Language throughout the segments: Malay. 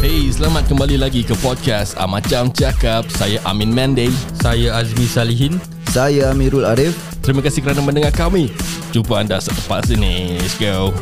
Hey, selamat kembali lagi ke podcast ah, Macam Cakap. Saya Amin Mande Saya Azmi Salihin. Saya Amirul Arif. Terima kasih kerana mendengar kami. Jumpa anda selepas ini. Let's go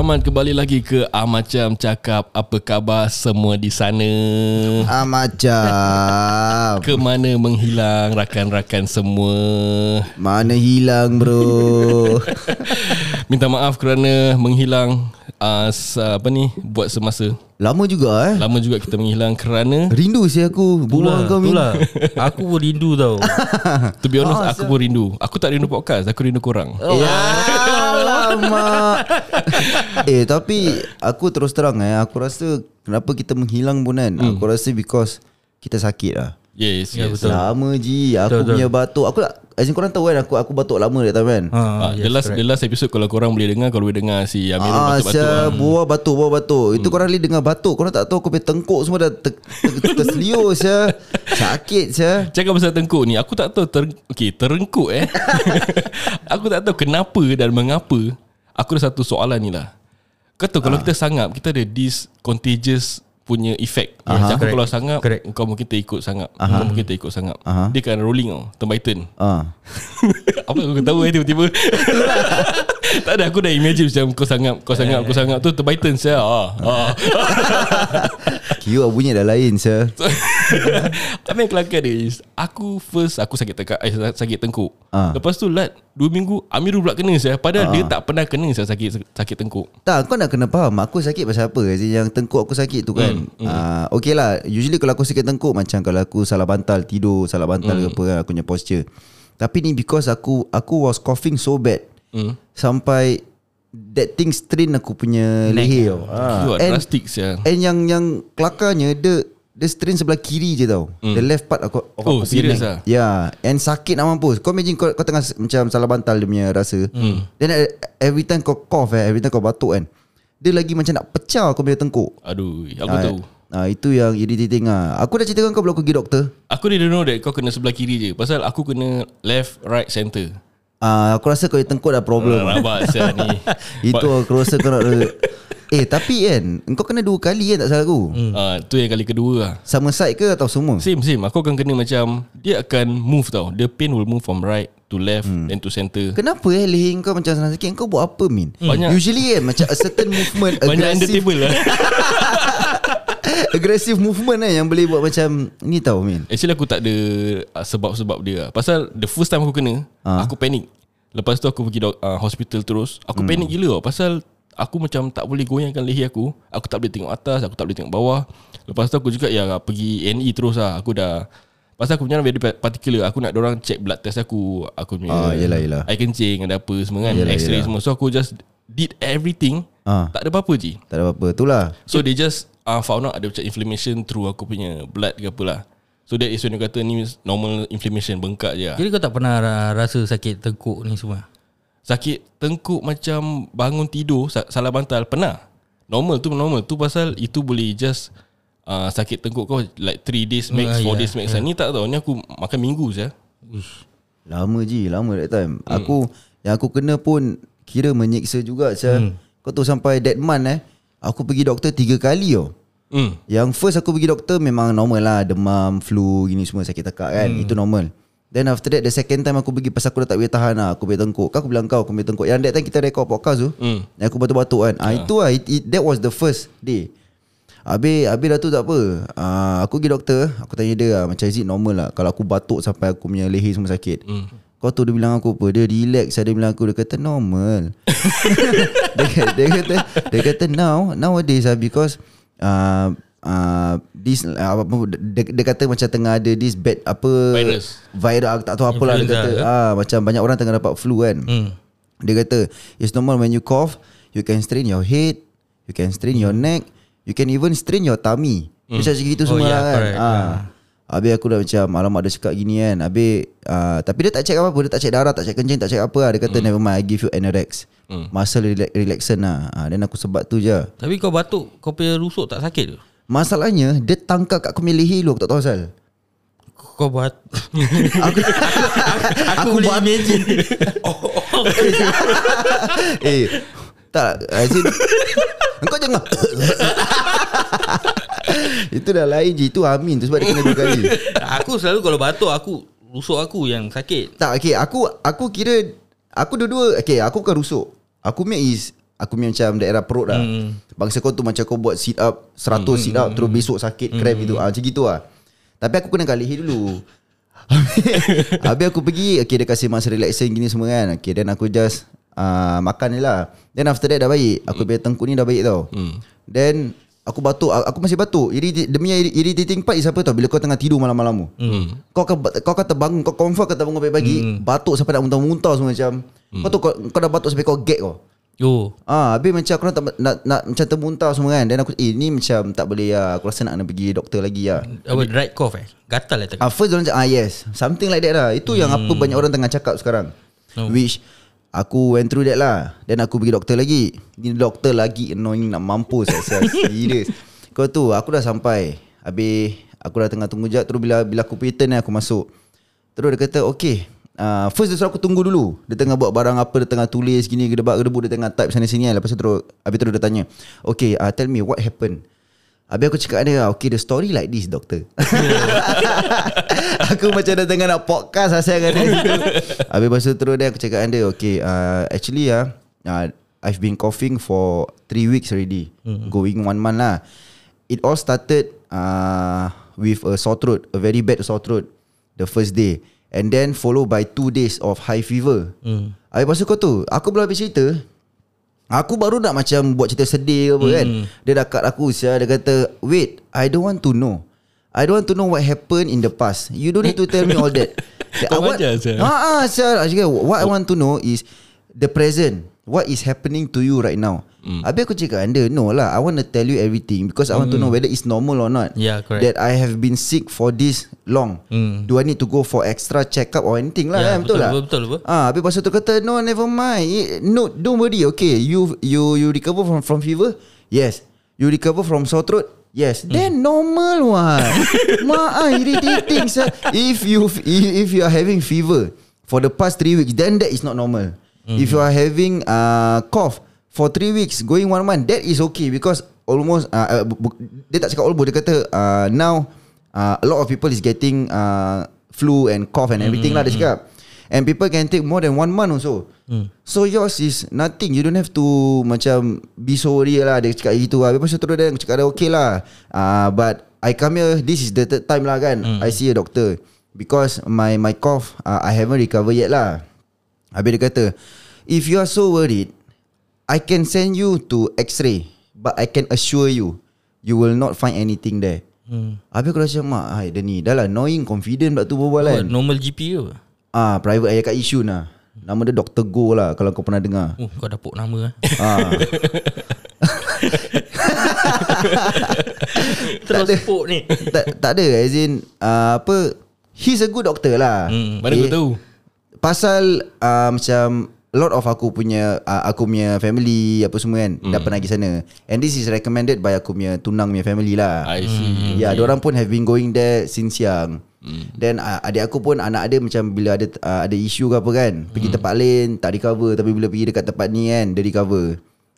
Selamat kembali lagi ke Ah Macam Cakap Apa khabar semua di sana? Ah, Macam Ke mana menghilang rakan-rakan semua? Mana hilang bro? Minta maaf kerana menghilang uh, Apa ni Buat semasa. Lama juga eh? Lama juga kita menghilang kerana Rindu sih aku Buang kau Min. itulah. Aku pun rindu tau. To be honest aku pun rindu. Aku tak rindu podcast Aku rindu korang. Ya. lama Eh tapi Aku terus terang eh Aku rasa Kenapa kita menghilang pun kan Aku rasa because Kita sakit lah. Yes, Ya, yes. betul. Lama ji Aku Betul, punya batuk. Aku tak As in korang tahu kan Aku aku batuk lama that time kan ha, Ah, the last the last episode kalau korang boleh dengar kalau boleh dengar si Amirul Ah, batuk-batuk. saya ah. buah batuk, buah batuk. Itu korang boleh dengar batuk. Korang tak tahu aku punya tengkuk semua dah ter, ter, terseliur saya. Sakit saya. Cakap pasal tengkuk ni Aku tak tahu ter, okay, Terengkuk eh Aku tak tahu kenapa Dan mengapa Aku ada satu soalan ni lah Kau tahu kalau kita sangap Kita ada this Contagious punya effect. Macam aku Correct. kalau sangap Correct. Kau mungkin terikut sangap Kau mungkin terikut sangap Aha. Dia kan rolling tau Turn by turn. Ah. Apa aku ketawa eh tiba-tiba? Tak ada aku dah imagine macam Kau sangap Kau sangap Kau sangap tu Turn by turn saya ah, ah. Kira bunyi dah lain saya. Apa yang kelakar dia is Aku first Aku sakit tekak eh, Sakit tengkuk. Ah. Lepas tu lat Dua minggu Amirul pula kena saya Padahal dia tak pernah kena saya sakit sakit tengkuk. Tak, kau nak kena faham. Aku sakit pasal apa? Yang tengkuk aku sakit tu kan Hmm, ah, Okay lah Usually kalau aku sakit tengkuk Macam kalau aku salah bantal Tidur Salah bantal Hmm. ke apa kan Aku punya posture Tapi ni because aku Aku was coughing so bad Hmm. Sampai That thing strain aku punya leher tau. Ah. And- drastic saya And yang yang kelakarnya dia dia strain sebelah kiri je tau. Mm. The left part aku of Oh, aku serious neck. ah? Ya, yeah. and sakit nak mampus. Kau imagine kau, kau tengah macam salah bantal dia punya rasa. Mm. Then uh, every time kau cough eh, every time kau batuk kan. Dia lagi macam nak pecah kau punya tengkuk. Aduh Aku Ah, tahu Ah itu yang irritating ah. Aku dah ceritakan kau belum aku pergi doktor. Aku didn't know that Kau kena sebelah kiri je Pasal aku kena Left, right, center Ah aku rasa kau tengkuk dah problem. ah. Rabak saya ni Itu aku rasa kau nak Eh tapi kan Kau kena dua kali kan tak salah aku hmm. Ah, Tu yang kali kedua lah Sama side ke atau semua Same same Aku akan kena macam Dia akan move tau The pain will move from right To left Hmm. Then to center. Kenapa eh leher kau macam senang sakit Kau buat apa Min? Banyak- Usually kan Macam a certain movement Banyak under Aggressive table lah. Aggressive movement eh Yang boleh buat macam Ni tau Min. Actually aku tak ada sebab-sebab dia. Pasal the first time aku kena Ah. Aku panik Lepas tu aku pergi dok- uh, hospital terus. Aku panik gila tau. Pasal aku macam tak boleh goyangkan leher aku. Aku tak boleh tengok atas Aku tak boleh tengok bawah. Lepas tu aku juga ya pergi NE terus lah. Aku dah Pasal aku punya very particular Aku nak orang check blood test aku Aku punya Ah, yelah, yelah. Air kencing ada apa semua kan Yelah, X-ray yelah. semua So aku just did everything Ah. Tak ada apa-apa je Tak ada apa-apa Itulah So they just uh, found out ada macam inflammation through aku punya blood ke apa lah. So that is when dia kata ni normal inflammation bengkak je lah. Jadi kau tak pernah ra- rasa sakit tengkuk ni semua Sakit tengkuk macam bangun tidur sa- salah bantal pernah. Normal tu normal tu pasal itu boleh just uh, sakit tengkuk kau like 3 days max, 4 Ah, ya, days max. Ni tak tahu ni aku makan minggu je. Lama je Lama that time. Aku Yang aku kena pun Kira menyiksa juga hmm. Kau tu sampai that month eh Aku pergi doktor tiga kali tau Hmm. Yang first aku pergi doktor Memang normal lah. Demam, flu Gini semua sakit tekak kan. Hmm. Itu normal. Then after that The second time aku pergi Pasal aku dah tak boleh tahan lah Aku boleh tengkuk. Kan aku bilang kau Aku boleh tengkuk. Yang that time kita record podcast tu Hmm. Yang aku batuk-batuk kan. Ah, Itu lah it, it, That was the first day Habis, habis dah tu tak apa uh, Aku pergi doktor Aku tanya dia lah, Macam is it normal lah Kalau aku batuk sampai aku punya leher semua sakit Hmm. Kau tu dia bilang aku apa Dia relax Dia bilang aku Dia kata normal dia, kata- dia kata Dia kata now Nowadays lah Because uh, uh, This uh, apa, apa, dia, dia kata macam tengah ada This bad Apa Virus. Virus Tak tahu apa lah Dia kata ke? ah, Macam banyak orang tengah dapat flu kan hmm. Dia kata It's normal when you cough You can strain your head You can strain your neck You can even strain your tummy. Dia cakap gitu Oh, semua yeah, lah kan. correct. ah. Habis aku dah macam Alamak dia cakap gini kan. Habis uh, Tapi dia tak check apa-apa. Dia tak check darah Tak check kencing Tak check apa lah. Dia kata never mind I give you Anorex Hmm. Muscle relax, relaxant lah. Ha, Then aku sebat tu je. Tapi kau batuk Kau punya rusuk tak sakit ke? Masalahnya Dia tangkap kat aku punya leher dulu Aku tak tahu asal. Kau bat Aku Aku boleh imagine. Eh Tak As in Engkau jangan. Itu dah lain je Itu Amin tu sebab dia kena dua kali. Aku selalu kalau batuk Aku Rusuk aku yang sakit. Tak okay. Aku Aku kira Aku dua-dua Okay aku bukan rusuk. Aku punya is Aku punya macam daerah perut lah Hmm. Bangsa kau tu macam kau buat sit up 100 sit up Terus besok sakit Cramp itu ah, Macam gitu lah Tapi aku kena kali dulu. Habis aku pergi Okay dia kasih masa relaxing gini semua kan. Okay then aku just uh, Makan je lah. Then after that dah baik. Aku punya tengkuk ni dah baik tau. Then Aku batuk Aku masih batuk. Dia punya irritating part is apa tau? Bila kau tengah tidur malam-malam tu. Kau akan Kau akan terbangun Kau confirm akan terbangun pagi-pagi. Batuk sampai nak muntah-muntah semua macam. Kau tu kau, kau dah batuk sampai kau gag kau. Oh Ah, habis macam aku nak, tak- nak, nak macam termuntah semua kan. Dan aku Eh ni macam tak boleh lah. Aku rasa nak kena pergi doktor lagi lah. Apa dry cough eh? Gatal lah tak Ah, first orang cakap ah yes. Something like that lah. Itu yang apa banyak orang tengah cakap sekarang. Oh. Which Aku went through that lah. Then aku pergi doktor lagi. Ni doktor lagi annoying nak mampus saya Serius Kau tu aku dah sampai. Habis Aku dah tengah tunggu jap. Terus bila bila aku punya turn ni aku masuk. Terus dia kata okay uh, First dia suruh aku tunggu dulu. Dia tengah buat barang apa Dia tengah tulis gini Gedebak gedebuk Dia tengah type sana sini kan. Lepas tu terus Habis terus dia tanya Okay uh, tell me what happened Habis aku cakap dia Okay the story like this doctor. Aku macam dah tengah nak podcast Asal dengan dia. Gitu Habis lepas tu terus dia Aku cakap dia Okay uh, Actually ah, uh, I've been coughing for 3 weeks already. Going one month lah. It all started uh, With a sore throat A very bad sore throat The first day. And then follow by 2 days of high fever. Hmm. Habis lepas tu kau tu Aku belum habis cerita Aku baru nak macam Buat cerita sedih ke apa kan. Dia dah kat aku sia, Dia kata Wait I don't want to know. I don't want to know what happened in the past. You don't need to tell me all that. Kau ajar, sia. Ah, ah, sia. What I want to know is The present What is happening to you right now mm. Habis aku cakap dia No lah I want to tell you everything Because I want to know Whether it's normal or not Yeah, correct. That I have been sick for this long Mm. Do I need to go for extra check up Or anything lah Ya, kan? Betul, betul, tak? betul, betul, betul. Ah, habis pasal tu kata no never mind. It- No, don't worry. Okay, you you you recover from from fever? Yes. You recover from sore throat? Yes. Hmm. Then normal one. Ma, ah, irritating. sir. If you if you are having fever for the past three weeks, then that is not normal. Hmm. If you are having uh, cough for three weeks, going one month, that is okay because almost uh, uh, dia tak cakap almost dia kata uh, now uh, a lot of people is getting uh, flu and cough and everything lah dia cakap. And people can take more than one month also. So yours is nothing. You don't have to macam be sorry lah. Dia cakap gitu lah. Lepas tu terus dia cakap dia okay lah. Uh, but I come here, this is the third time lah kan. I see a doctor. Because my my cough, uh, I haven't recover yet lah. Habis dia kata, if you are so worried, I can send you to x-ray. But I can assure you, you will not find anything there. Hmm. Habis aku rasa mak Hai dia ni Dah lah annoying Confident pula tu berbual Oh, kan normal GP ke? Ah, private ayah kat Yishun lah. Nama dia Dr. Go lah kalau kau pernah dengar. Oh, kau dapuk nama eh. ah. Terus ada. puk ni. tak, tak ada as in uh, apa he's a good doctor lah. Hmm. Mana kau tahu Pasal uh, macam a lot of aku punya uh, aku punya family apa semua kan dah pernah pergi sana. And this is recommended by aku punya tunang punya family lah. I see Ya, yeah, orang pun have been going there since young. Then uh, adik aku pun anak dia macam bila ada uh, ada isu ke apa kan, pergi tempat lain tak recover tapi bila pergi dekat tempat ni kan dia recover.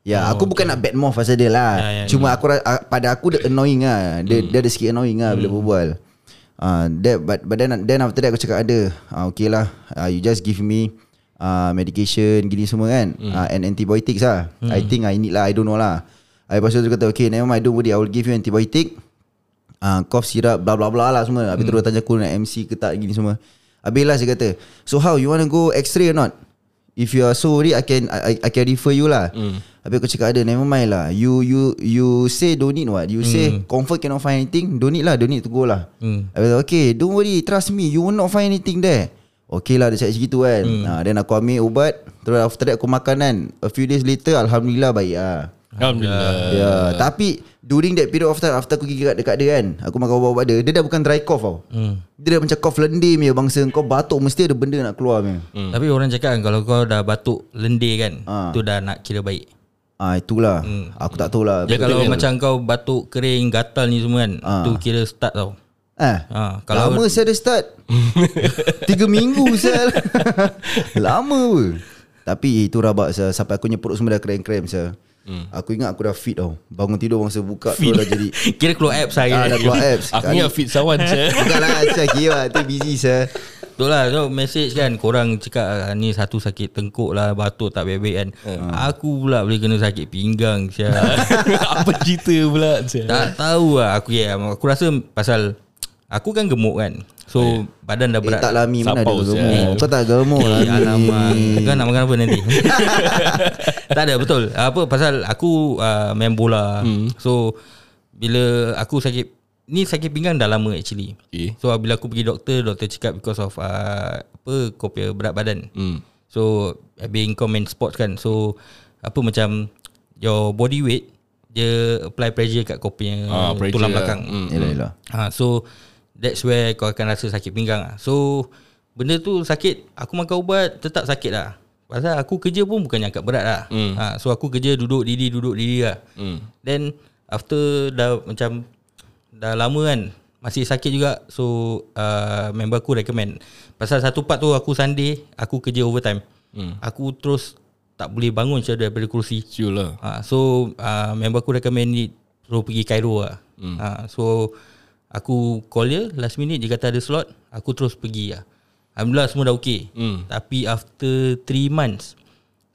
Ya, oh, aku bukan nak bad mouth pasal dia lah. Ya, ya, Cuma aku ra- uh, pada aku dia annoying lah. Dia dia ada sikit annoying lah bila berbual. Uh, that, but but then then after that aku cakap ada uh, okay lah uh, you just give me uh, medication gini semua kan? Uh, and antibiotics lah. I think I need lah I don't know lah. I pasal tu kata okay never mind don't worry I will give you antibiotic uh, cough syrup bla bla bla lah semua. Habis terus tanya aku nak MC ke tak gini semua. Habis lah saya kata so how you want to go x-ray or not? If you are so worried I can I, I, can refer you lah. Habis aku cakap ada never mind lah. You you you say don't need what. You say confirm cannot find anything don't need lah don't need to go lah. Hmm. Habis okay don't worry trust me you will not find anything there Okay lah dia cakap macam gitu kan hmm. ha, Then aku ambil ubat Terus after that aku makan kan A few days later Alhamdulillah baik lah Alhamdulillah. Ya, tapi during that period of time after aku gigi kat dekat dia kan, aku makan ubat-ubat dia, dia dah bukan dry cough tau. Hmm. Dia dah macam cough lendir punya bangsa kau batuk mesti ada benda nak keluar punya. Hmm. Tapi orang cakap kan kalau kau dah batuk lendir kan, Ah. tu dah nak kira baik. Ah itulah. Aku tak tahu lah. Dia kalau macam kau batuk kering, gatal ni semua kan, Ah. tu kira start tau. Eh, Ha, kalau Lama saya dah start. Tiga minggu sel Lama pun. Tapi itu rabak sel Sampai aku punya perut semua dah krem-krem sel hmm. Aku ingat aku dah fit tau. Bangun tidur bangsa buka tu dah jadi kira keluar apps lah ah. Dah keluar apps. Aku ingat fit sawan je. Bukan lah Saya kira tu busy sel Betul lah. So, Message kan Korang cakap ah, Ni satu sakit tengkuk lah Batuk tak baik-baik kan. Aku pula boleh kena sakit pinggang. Apa cerita pula. Tak tahu lah. Aku ya, Aku rasa pasal Aku kan gemuk kan. So badan dah Eh berat. tak lah Mi Mana ada gemuk. sial. Kau tak gemuk lah Eh, alamak. Kau nak makan apa nanti? Tak ada betul. Apa pasal aku uh, main bola. Hmm. So Bila aku sakit Ni sakit pinggang dah lama actually. Okay. So bila aku pergi doktor Doktor cakap because of uh, Apa Kau punya berat badan. Hmm. So Being kau main sports kan. So Apa macam Your body weight Dia apply pressure kat kau punya Ah, Tulang lah. belakang. Hmm. Yelah yelah Ha, so that's where kau akan rasa sakit pinggang lah. So benda tu sakit, aku makan ubat tetap sakit lah. Pasal aku kerja pun bukannya agak berat lah. Hmm. Ha, so aku kerja duduk diri duduk diri lah. Hmm. Then after dah macam dah lama kan masih sakit juga so uh, member aku recommend. Pasal satu part tu aku Sunday aku kerja overtime. Hmm. Aku terus tak boleh bangun macam daripada kerusi. Sure lah. Ha, so uh, member aku recommend ni suruh pergi Cairo lah. Hmm. Ha, so aku call dia last minute dia kata ada slot, aku terus pergi lah. Alhamdulillah semua dah okey. Hmm. Tapi after 3 months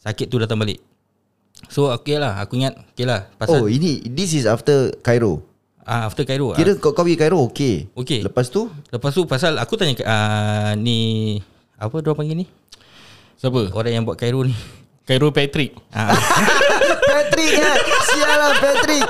sakit tu datang balik. So okay lah, aku ingat okay lah. Oh Pasal ini This is after Cairo ah, after Cairo. Kira kau, kau pergi Cairo okay Okey. Lepas tu Lepas tu pasal aku tanya uh, ni apa dia panggil ni? Siapa? Orang yang buat Cairo ni. Cairo Patrick. Ah, Patrick kan? Sial lah Patrick.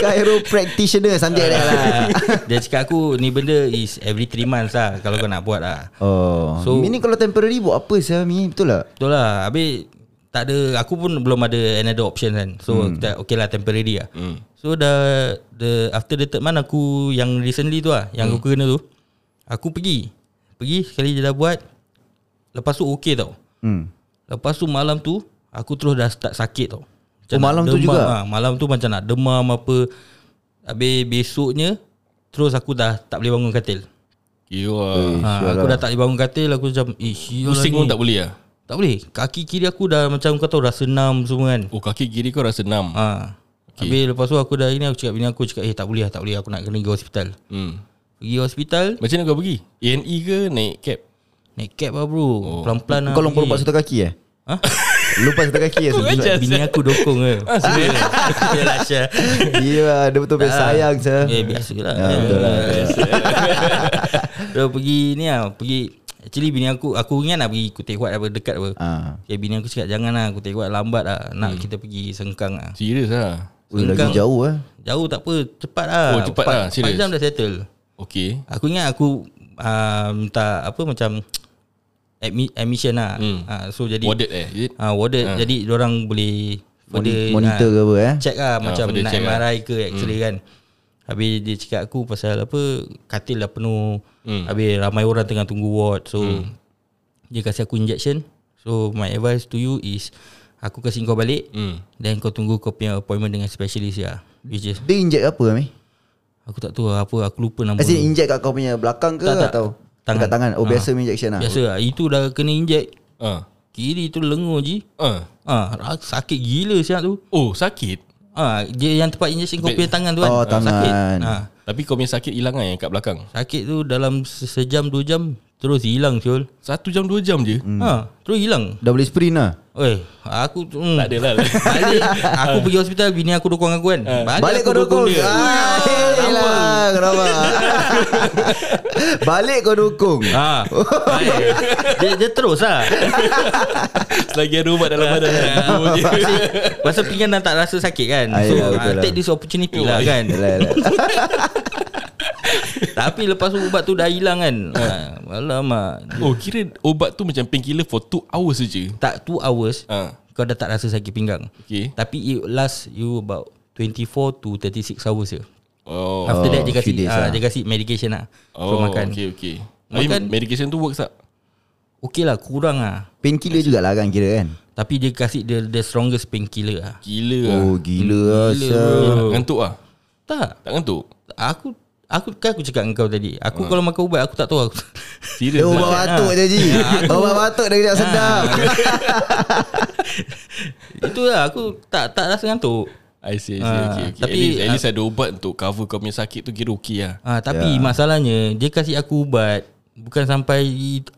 Cairo practitioner Something like that lah. Dia cakap aku ni benda is every 3 months lah kalau kau nak buat lah. Oh. So- Ini kalau temporary buat apa sih Mi? Betul tak? Betul lah. Habis tak ada Aku pun belum ada another option kan. So hmm. kita okay lah temporary lah. Hmm. So dah the After the third month aku Yang recently tu lah Yang aku kena tu Aku pergi. Pergi sekali dia dah buat Lepas tu okay tau. Hmm. Lepas tu malam tu Aku terus dah start sakit tau Oh, nak malam tu demam, juga? ha, Malam tu macam nak demam apa Habis besoknya Terus aku dah tak boleh bangun katil ha, Aku dah tak boleh bangun katil Aku macam Eh Pusing lah pun tak boleh lah. Tak boleh Kaki kiri aku dah macam kau tahu Dah senam semua kan Oh kaki kiri kau rasa enam. Ha. Okay. Habis lepas tu aku dah ini aku cakap bini aku cakap eh tak boleh lah tak boleh aku nak kena pergi hospital. Hmm. Pergi hospital Macam mana kau pergi? A&E ke naik cab? Naik cab lah bro. Oh. Pelan-pelan lah. Kau lupa pergi. lupa satu kaki eh Ha? Lupa satu kaki eh Ajar, Bini aku dokong ke. Ah, serius? Yalah Syah. Iya Dia betul betul sayang sah. Eh biasa lah. Ya, betul lah. So pergi ni lah pergi Actually bini aku Aku ingat nak pergi Kutik Huat apa dekat apa Ah. Okay, bini aku cakap jangan lah Kutik Huat lambat lah Nak kita pergi Sengkang lah Serius lah. Ui, lagi Sengkang. jauh eh Jauh tak apa Cepat lah Oh, cepat lah, serius? 4 jam dah settle Okay. Aku ingat aku uh, minta apa macam admi, admission lah. Hmm. Uh, so jadi Warded eh? It? Ah warded uh. jadi orang boleh Moni- Monitor ke apa eh Check lah macam further nak lah. MRI ke X-ray kan. Habis dia cakap aku pasal apa katil dah penuh. Hmm. Habis ramai orang tengah tunggu ward. So dia kasih aku injection. So my advice to you is aku kasih kau balik Hmm. then kau tunggu kau punya appointment dengan specialist ya. Which is Dia inject apa Mi aku tak tahu apa aku lupa nama. As in inject kat kau punya belakang ke Tak, tak. Atau Tangan. Dekat tangan Oh Ah. biasa injection lah Biasa lah Itu dah kena inject Ah. Kiri tu lengur je Ah. Ah, ra- sakit gila siap tu. Oh sakit Ah, dia yang tempat injection kau punya tangan tu kan. Oh, Ah, Sakit. tangan. Ah, Tapi kau punya sakit hilang kan yang kat belakang sakit tu dalam se- sejam dua jam terus hilang siul. Satu jam dua jam je Hmm. Ha, terus hilang. Dah boleh sprint lah Oi, aku tu hmm. Tak ada lah Balik. Aku pergi hospital Bini aku dukung aku kan. Balik kau aku dukung dia. Ah, lah Kenapa? Balik kau dukung Ha. dia, dia terus lah. Selagi ada ubat dalam badan. Pasal pinggan dah tak rasa sakit kan. Ah, So uh, take this opportunity lah kan. Yalah, yalah. Tapi lepas tu ubat tu dah hilang kan ha. Alamak Oh kira ubat tu macam painkiller for 2 hours saja Tak 2 hours Ah. kau dah tak rasa sakit pinggang. Okay Tapi it last you about 24 to 36 hours je. Oh After that Oh, dia kasi days uh, lah. dia kasi medication lah. Oh so makan. okay okay Tapi Makan- medication tu works tak? Okay lah kurang lah. Painkiller jugalah kan kira kan Tapi dia kasi the, the strongest painkiller lah. Gila lah Oh gila lah Gila, Syah. bro. Ngantuk lah Tak. Tak ngantuk Aku aku kan aku cakap dengan kau tadi. Aku kalau makan ubat aku tak tahu aku. Serius Dia lah ubat batuk je Ji Ubat batuk dia kejap sedap Itu lah aku tak tak rasa ngantuk. I see, I see. Ah, okay, okay. tapi, at, least, at ah, least ada ubat untuk cover kau punya sakit tu kira okey lah. Ah, tapi yeah. masalahnya dia kasi aku ubat bukan sampai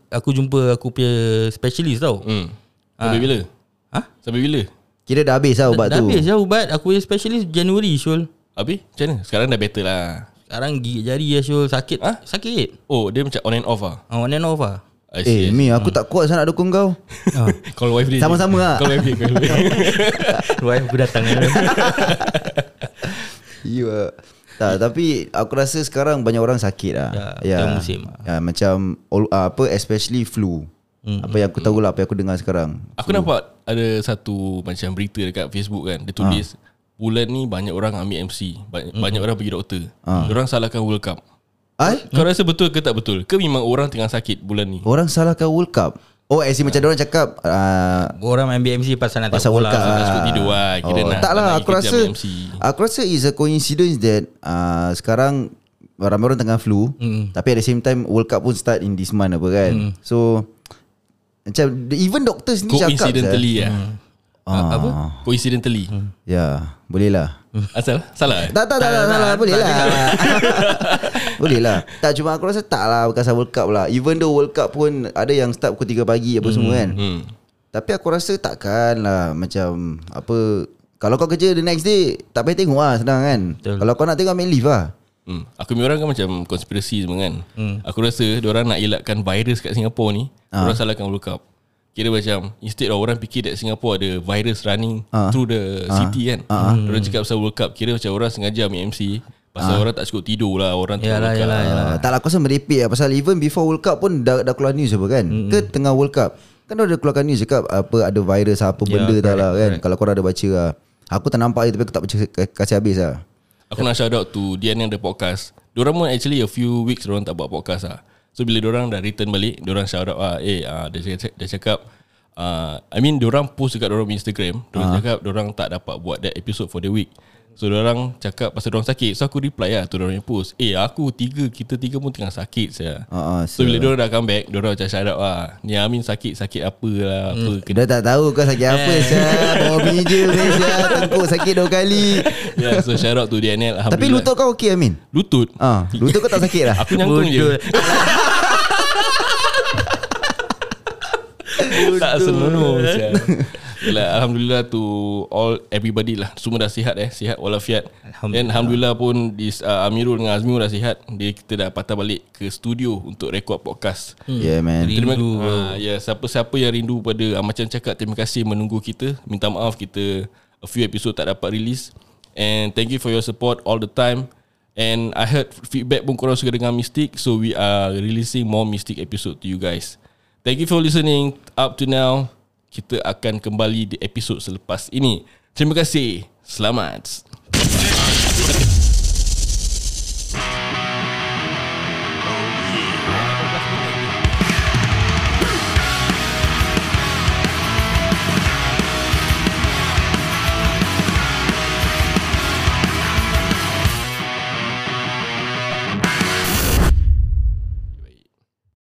aku jumpa aku punya specialist tau. Hmm. Sampai bila? Ha? Sampai bila? Kira dah habis lah ubat dah tu habis lah ubat Aku punya specialist Januari Syul Habis? Macam mana? Sekarang dah better lah. Sekarang gigit jari lah Syul Sakit Ha? Sakit Oh, dia macam on and off lah. ah, On and off lah I see, I Eh. Mi aku tak kuat sangat dukung kau ah. Call wife dia. Sama-sama lah. Call wife dia. Call wife aku datang Ya tak, tapi aku rasa sekarang banyak orang sakit lah. Ya, betul musim. Ya, macam all- ah, apa especially flu. Hmm. Apa yang aku tahu lah apa yang aku dengar sekarang. Aku nampak ada satu macam berita dekat Facebook kan. Dia tulis bulan ni banyak orang ambil MC. Banyak, banyak orang pergi doktor. Orang salahkan World Cup. Ai? Kau rasa betul ke tak betul? Ke memang orang tengah sakit bulan ni? Orang salahkan World Cup. Oh, as in macam orang cakap uh, Orang main BMC pasal nak pasal World Cup tak lah. tidur lah. Kira nak- tak lah, aku rasa MC. aku rasa is a coincidence that uh, sekarang ramai orang tengah flu, Mm. tapi at the same time World Cup pun start in this month apa kan. Mm. So macam even doctors ni cakap Coincidentally lah. Ah, Apa? Coincidentally. Ya, boleh lah. Asal? Salah eh? Tak tak tak tak, tak, tak, boleh lah. boleh lah. Tak cuma aku rasa tak lah pasal World Cup lah. Even though World Cup pun ada yang start pukul 3 pagi apa semua kan. Hmm. Tapi aku rasa takkan lah macam apa kalau kau kerja the next day tak payah tengok lah senang kan. Betul. Kalau kau nak tengok ambil leave lah. Hmm. Aku punya orang kan macam konspirasi semua kan. Hmm. Aku rasa orang nak elakkan virus kat Singapura ni, Ah. orang salahkan World Cup. Kira macam instead of orang fikir that Singapore ada virus running Ah. through the city kan. Ah. Orang cakap pasal World Cup, kira macam orang sengaja ambil MC pasal orang tak cukup tidur lah, orang Yalah, World Cup. yalah, yalah. Uh, tak lah aku rasa merepek lah Pasal even before World Cup pun Dah, dah keluar news apa kan mm-hmm. Ke tengah World Cup Kan dah ada keluarkan news cakap Apa ada virus Apa Ya, benda tak correct, lah kan Kalau korang ada baca lah Aku tak nampak je Tapi aku tak baca Kasih habis lah Aku nak shout out to Dian yang ada podcast. Diorang pun actually a few weeks diorang tak buat podcast lah. So bila diorang dah return balik, diorang shout out lah, eh uh, dia, cakap, dia cakap uh, I mean diorang post dekat diorang punya Instagram, diorang cakap diorang tak dapat buat that episode for the week. So diorang cakap pasal diorang sakit. So aku reply lah tu diorang yang post. Eh aku tiga, kita tiga pun tengah sakit saya. uh, uh, So bila diorang dah come back, diorang macam shout out lah. Ni Amin sakit, sakit apa lah, apa. Dah tak tahu kau sakit apa Syah Bawa meja Syah Tengkuk sakit dua kali yeah, so shout out to Dianel. Tapi lutut kau okey Amin Lutut? Ah, Lutut kau tak sakit lah Aku nyangkung je. tak senonoh sial. Yalah, Alhamdulillah to all everybody lah. Semua dah sihat eh. Sihat walafiat. Alhamdulillah. Dan Alhamdulillah pun this, uh, Amirul dengan Azmi dah sihat. Dia kita dah patah balik ke studio Untuk rekod podcast. Yeah man. Terima Rindu, uh, ya, Siapa-siapa yang rindu pada uh, Macam cakap terima kasih menunggu kita. Minta maaf kita A few episode tak dapat release. And thank you for your support all the time. And I heard feedback pun korang suka dengan Mystic So we are releasing more Mystic episode to you guys Thank you for listening. Up to now Kita akan kembali di episod selepas ini. Terima kasih. Selamat